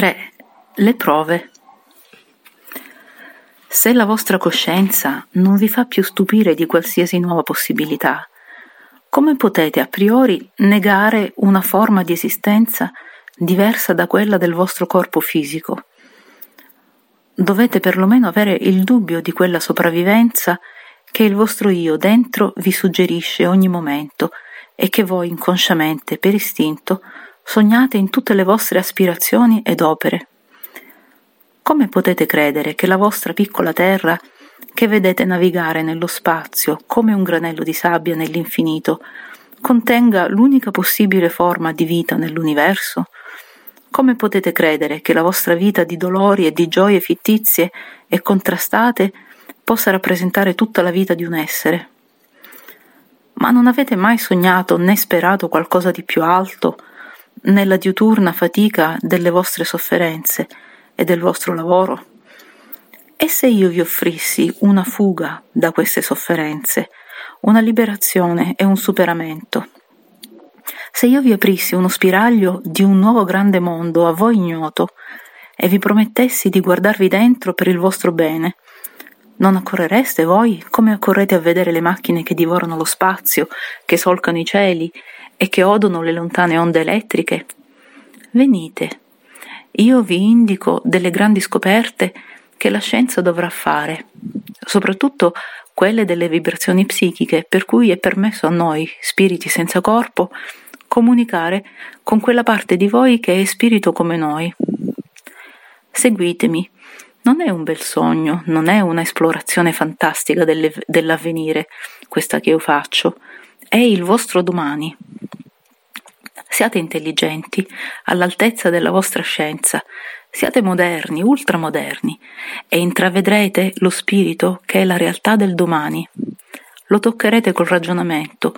3. Le prove. Se la vostra coscienza non vi fa più stupire di qualsiasi nuova possibilità, come potete a priori negare una forma di esistenza diversa da quella del vostro corpo fisico? Dovete perlomeno avere il dubbio di quella sopravvivenza che il vostro io dentro vi suggerisce ogni momento e che voi inconsciamente, per istinto, sognate in tutte le vostre aspirazioni ed opere. Come potete credere che la vostra piccola terra, che vedete navigare nello spazio come un granello di sabbia nell'infinito, contenga l'unica possibile forma di vita nell'universo? Come potete credere che la vostra vita di dolori e di gioie fittizie e contrastate possa rappresentare tutta la vita di un essere? Ma non avete mai sognato né sperato qualcosa di più alto, nella diuturna fatica delle vostre sofferenze e del vostro lavoro? E se io vi offrissi una fuga da queste sofferenze, una liberazione e un superamento? Se io vi aprissi uno spiraglio di un nuovo grande mondo a voi ignoto e vi promettessi di guardarvi dentro per il vostro bene, non accorrereste voi come accorrete a vedere le macchine che divorano lo spazio, che solcano i cieli e che odono le lontane onde elettriche? Venite, io vi indico delle grandi scoperte che la scienza dovrà fare, soprattutto quelle delle vibrazioni psichiche, per cui è permesso a noi, spiriti senza corpo, comunicare con quella parte di voi che è spirito come noi. Seguitemi. Non è un bel sogno, non è una esplorazione fantastica dell'avvenire, questa che io faccio, è il vostro domani. Siate intelligenti, all'altezza della vostra scienza, siate moderni, ultramoderni, e intravedrete lo spirito che è la realtà del domani. Lo toccherete col ragionamento,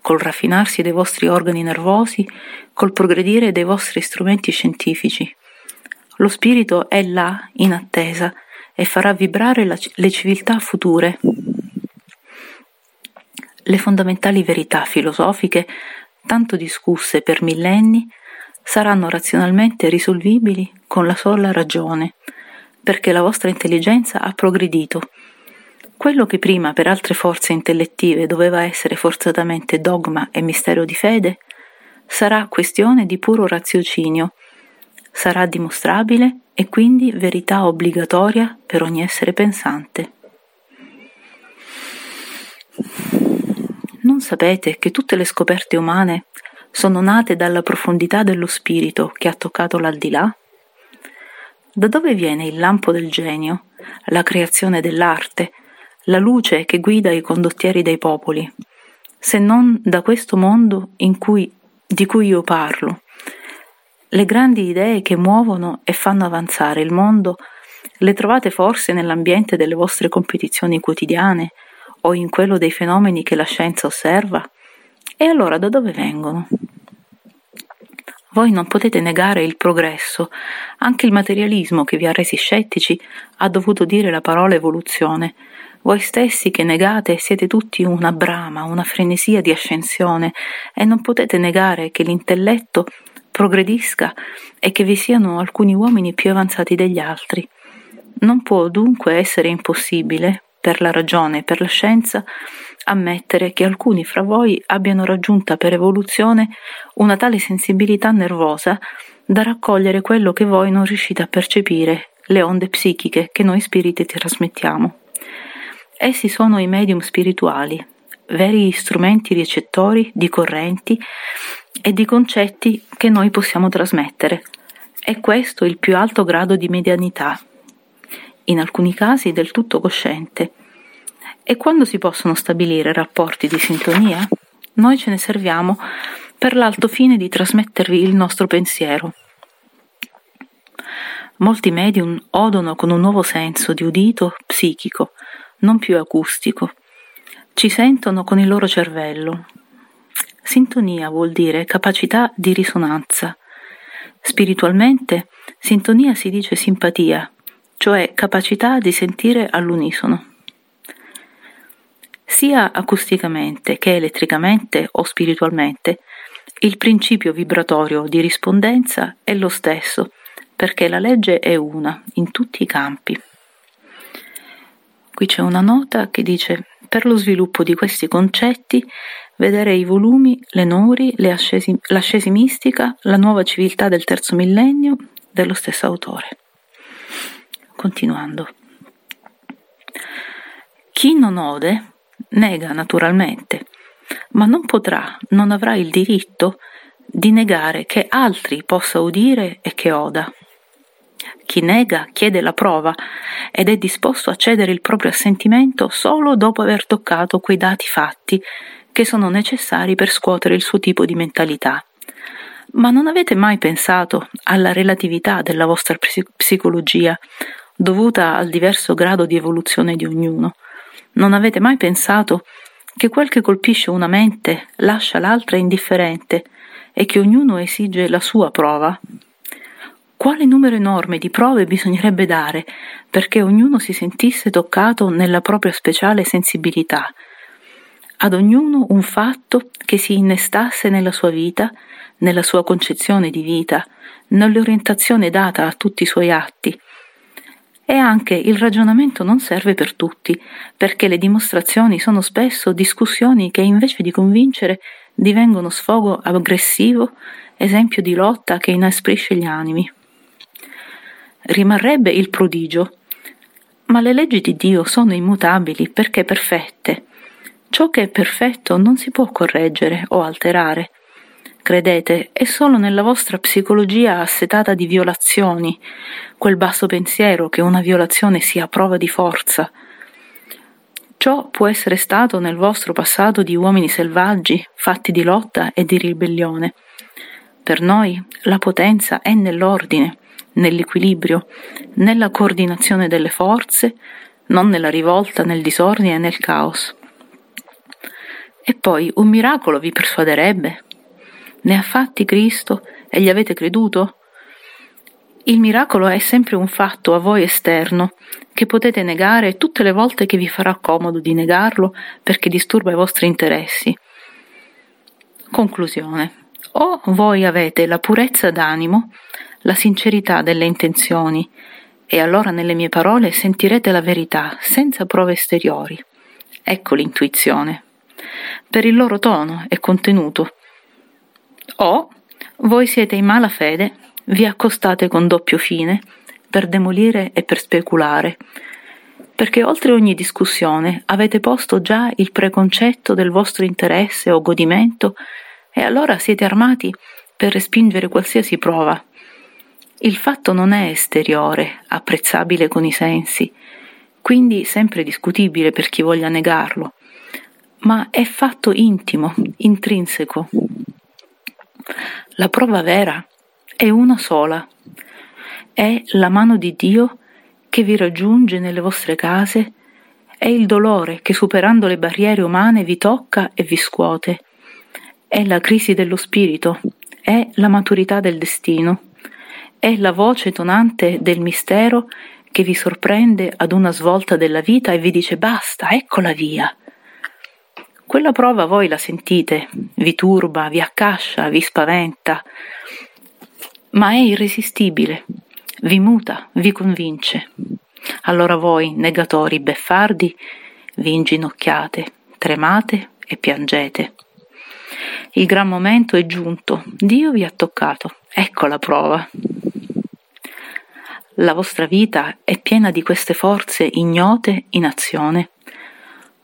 col raffinarsi dei vostri organi nervosi, col progredire dei vostri strumenti scientifici. Lo spirito è là, in attesa, e farà vibrare la, le civiltà future. Le fondamentali verità filosofiche tanto discusse per millenni, saranno razionalmente risolvibili con la sola ragione, perché la vostra intelligenza ha progredito. Quello che prima per altre forze intellettive doveva essere forzatamente dogma e mistero di fede, sarà questione di puro raziocinio, sarà dimostrabile e quindi verità obbligatoria per ogni essere pensante. Sapete che tutte le scoperte umane sono nate dalla profondità dello spirito che ha toccato l'aldilà? Da dove viene il lampo del genio, la creazione dell'arte, la luce che guida i condottieri dei popoli, se non da questo mondo cui, di cui io parlo? Le grandi idee che muovono e fanno avanzare il mondo le trovate forse nell'ambiente delle vostre competizioni quotidiane, o in quello dei fenomeni che la scienza osserva? E allora da dove vengono? Voi non potete negare il progresso, anche il materialismo che vi ha resi scettici ha dovuto dire la parola evoluzione. Voi stessi che negate siete tutti una brama, una frenesia di ascensione e non potete negare che l'intelletto progredisca e che vi siano alcuni uomini più avanzati degli altri. Non può dunque essere impossibile per la ragione e per la scienza, ammettere che alcuni fra voi abbiano raggiunta per evoluzione una tale sensibilità nervosa da raccogliere quello che voi non riuscite a percepire, le onde psichiche che noi spiriti trasmettiamo. Essi sono i medium spirituali, veri strumenti ricettori di correnti e di concetti che noi possiamo trasmettere. È questo il più alto grado di medianità in alcuni casi del tutto cosciente. E quando si possono stabilire rapporti di sintonia, noi ce ne serviamo per l'alto fine di trasmettervi il nostro pensiero. Molti medium odono con un nuovo senso di udito psichico, non più acustico. Ci sentono con il loro cervello. Sintonia vuol dire capacità di risonanza. Spiritualmente, sintonia si dice simpatia, cioè capacità di sentire all'unisono. Sia acusticamente che elettricamente o spiritualmente, il principio vibratorio di rispondenza è lo stesso perché la legge è una in tutti i campi. Qui c'è una nota che dice per lo sviluppo di questi concetti vedere i volumi Le Nori, le ascesi, l'ascesi mistica, la nuova civiltà del terzo millennio dello stesso autore. Continuando. Chi non ode nega naturalmente, ma non potrà, non avrà il diritto di negare che altri possa udire e che oda. Chi nega chiede la prova ed è disposto a cedere il proprio assentimento solo dopo aver toccato quei dati fatti che sono necessari per scuotere il suo tipo di mentalità. Ma non avete mai pensato alla relatività della vostra psicologia, dovuta al diverso grado di evoluzione di ognuno? Non avete mai pensato che quel che colpisce una mente lascia l'altra indifferente e che ognuno esige la sua prova? Quale numero enorme di prove bisognerebbe dare perché ognuno si sentisse toccato nella propria speciale sensibilità? Ad ognuno un fatto che si innestasse nella sua vita, nella sua concezione di vita, nell'orientazione data a tutti i suoi atti. E anche il ragionamento non serve per tutti, perché le dimostrazioni sono spesso discussioni che invece di convincere divengono sfogo aggressivo, esempio di lotta che inasprisce gli animi rimarrebbe il prodigio. Ma le leggi di Dio sono immutabili perché perfette. Ciò che è perfetto non si può correggere o alterare. Credete, è solo nella vostra psicologia assetata di violazioni, quel basso pensiero che una violazione sia prova di forza. Ciò può essere stato nel vostro passato di uomini selvaggi, fatti di lotta e di ribellione. Per noi la potenza è nell'ordine, nell'equilibrio, nella coordinazione delle forze, non nella rivolta, nel disordine e nel caos. E poi un miracolo vi persuaderebbe? Ne ha fatti Cristo e gli avete creduto? Il miracolo è sempre un fatto a voi esterno, che potete negare tutte le volte che vi farà comodo di negarlo perché disturba i vostri interessi. Conclusione. O voi avete la purezza d'animo la sincerità delle intenzioni, e allora nelle mie parole sentirete la verità, senza prove esteriori. Ecco l'intuizione. Per il loro tono e contenuto. O voi siete in mala fede, vi accostate con doppio fine, per demolire e per speculare, perché oltre ogni discussione avete posto già il preconcetto del vostro interesse o godimento e allora siete armati per respingere qualsiasi prova, il fatto non è esteriore, apprezzabile con i sensi, quindi sempre discutibile per chi voglia negarlo, ma è fatto intimo, intrinseco. La prova vera è una sola, è la mano di Dio che vi raggiunge nelle vostre case, è il dolore che superando le barriere umane vi tocca e vi scuote, è la crisi dello spirito, è la maturità del destino. È la voce tonante del mistero che vi sorprende ad una svolta della vita e vi dice basta, eccola via. Quella prova voi la sentite, vi turba, vi accascia, vi spaventa, ma è irresistibile, vi muta, vi convince. Allora voi, negatori beffardi, vi inginocchiate, tremate e piangete. Il gran momento è giunto, Dio vi ha toccato, ecco la prova. La vostra vita è piena di queste forze ignote in azione.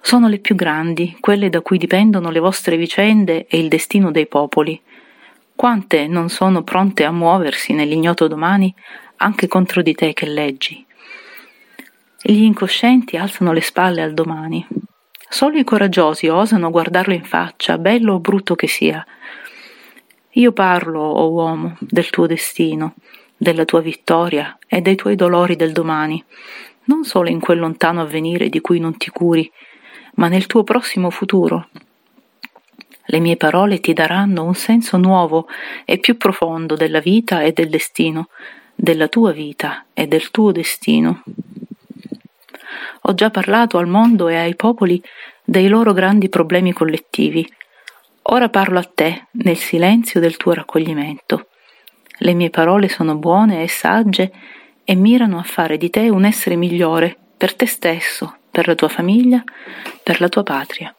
Sono le più grandi, quelle da cui dipendono le vostre vicende e il destino dei popoli. Quante non sono pronte a muoversi nell'ignoto domani anche contro di te che leggi. Gli incoscienti alzano le spalle al domani. Solo i coraggiosi osano guardarlo in faccia, bello o brutto che sia. Io parlo, o oh uomo, del tuo destino della tua vittoria e dei tuoi dolori del domani, non solo in quel lontano avvenire di cui non ti curi, ma nel tuo prossimo futuro. Le mie parole ti daranno un senso nuovo e più profondo della vita e del destino, della tua vita e del tuo destino. Ho già parlato al mondo e ai popoli dei loro grandi problemi collettivi. Ora parlo a te nel silenzio del tuo raccoglimento. Le mie parole sono buone e sagge e mirano a fare di te un essere migliore per te stesso, per la tua famiglia, per la tua patria.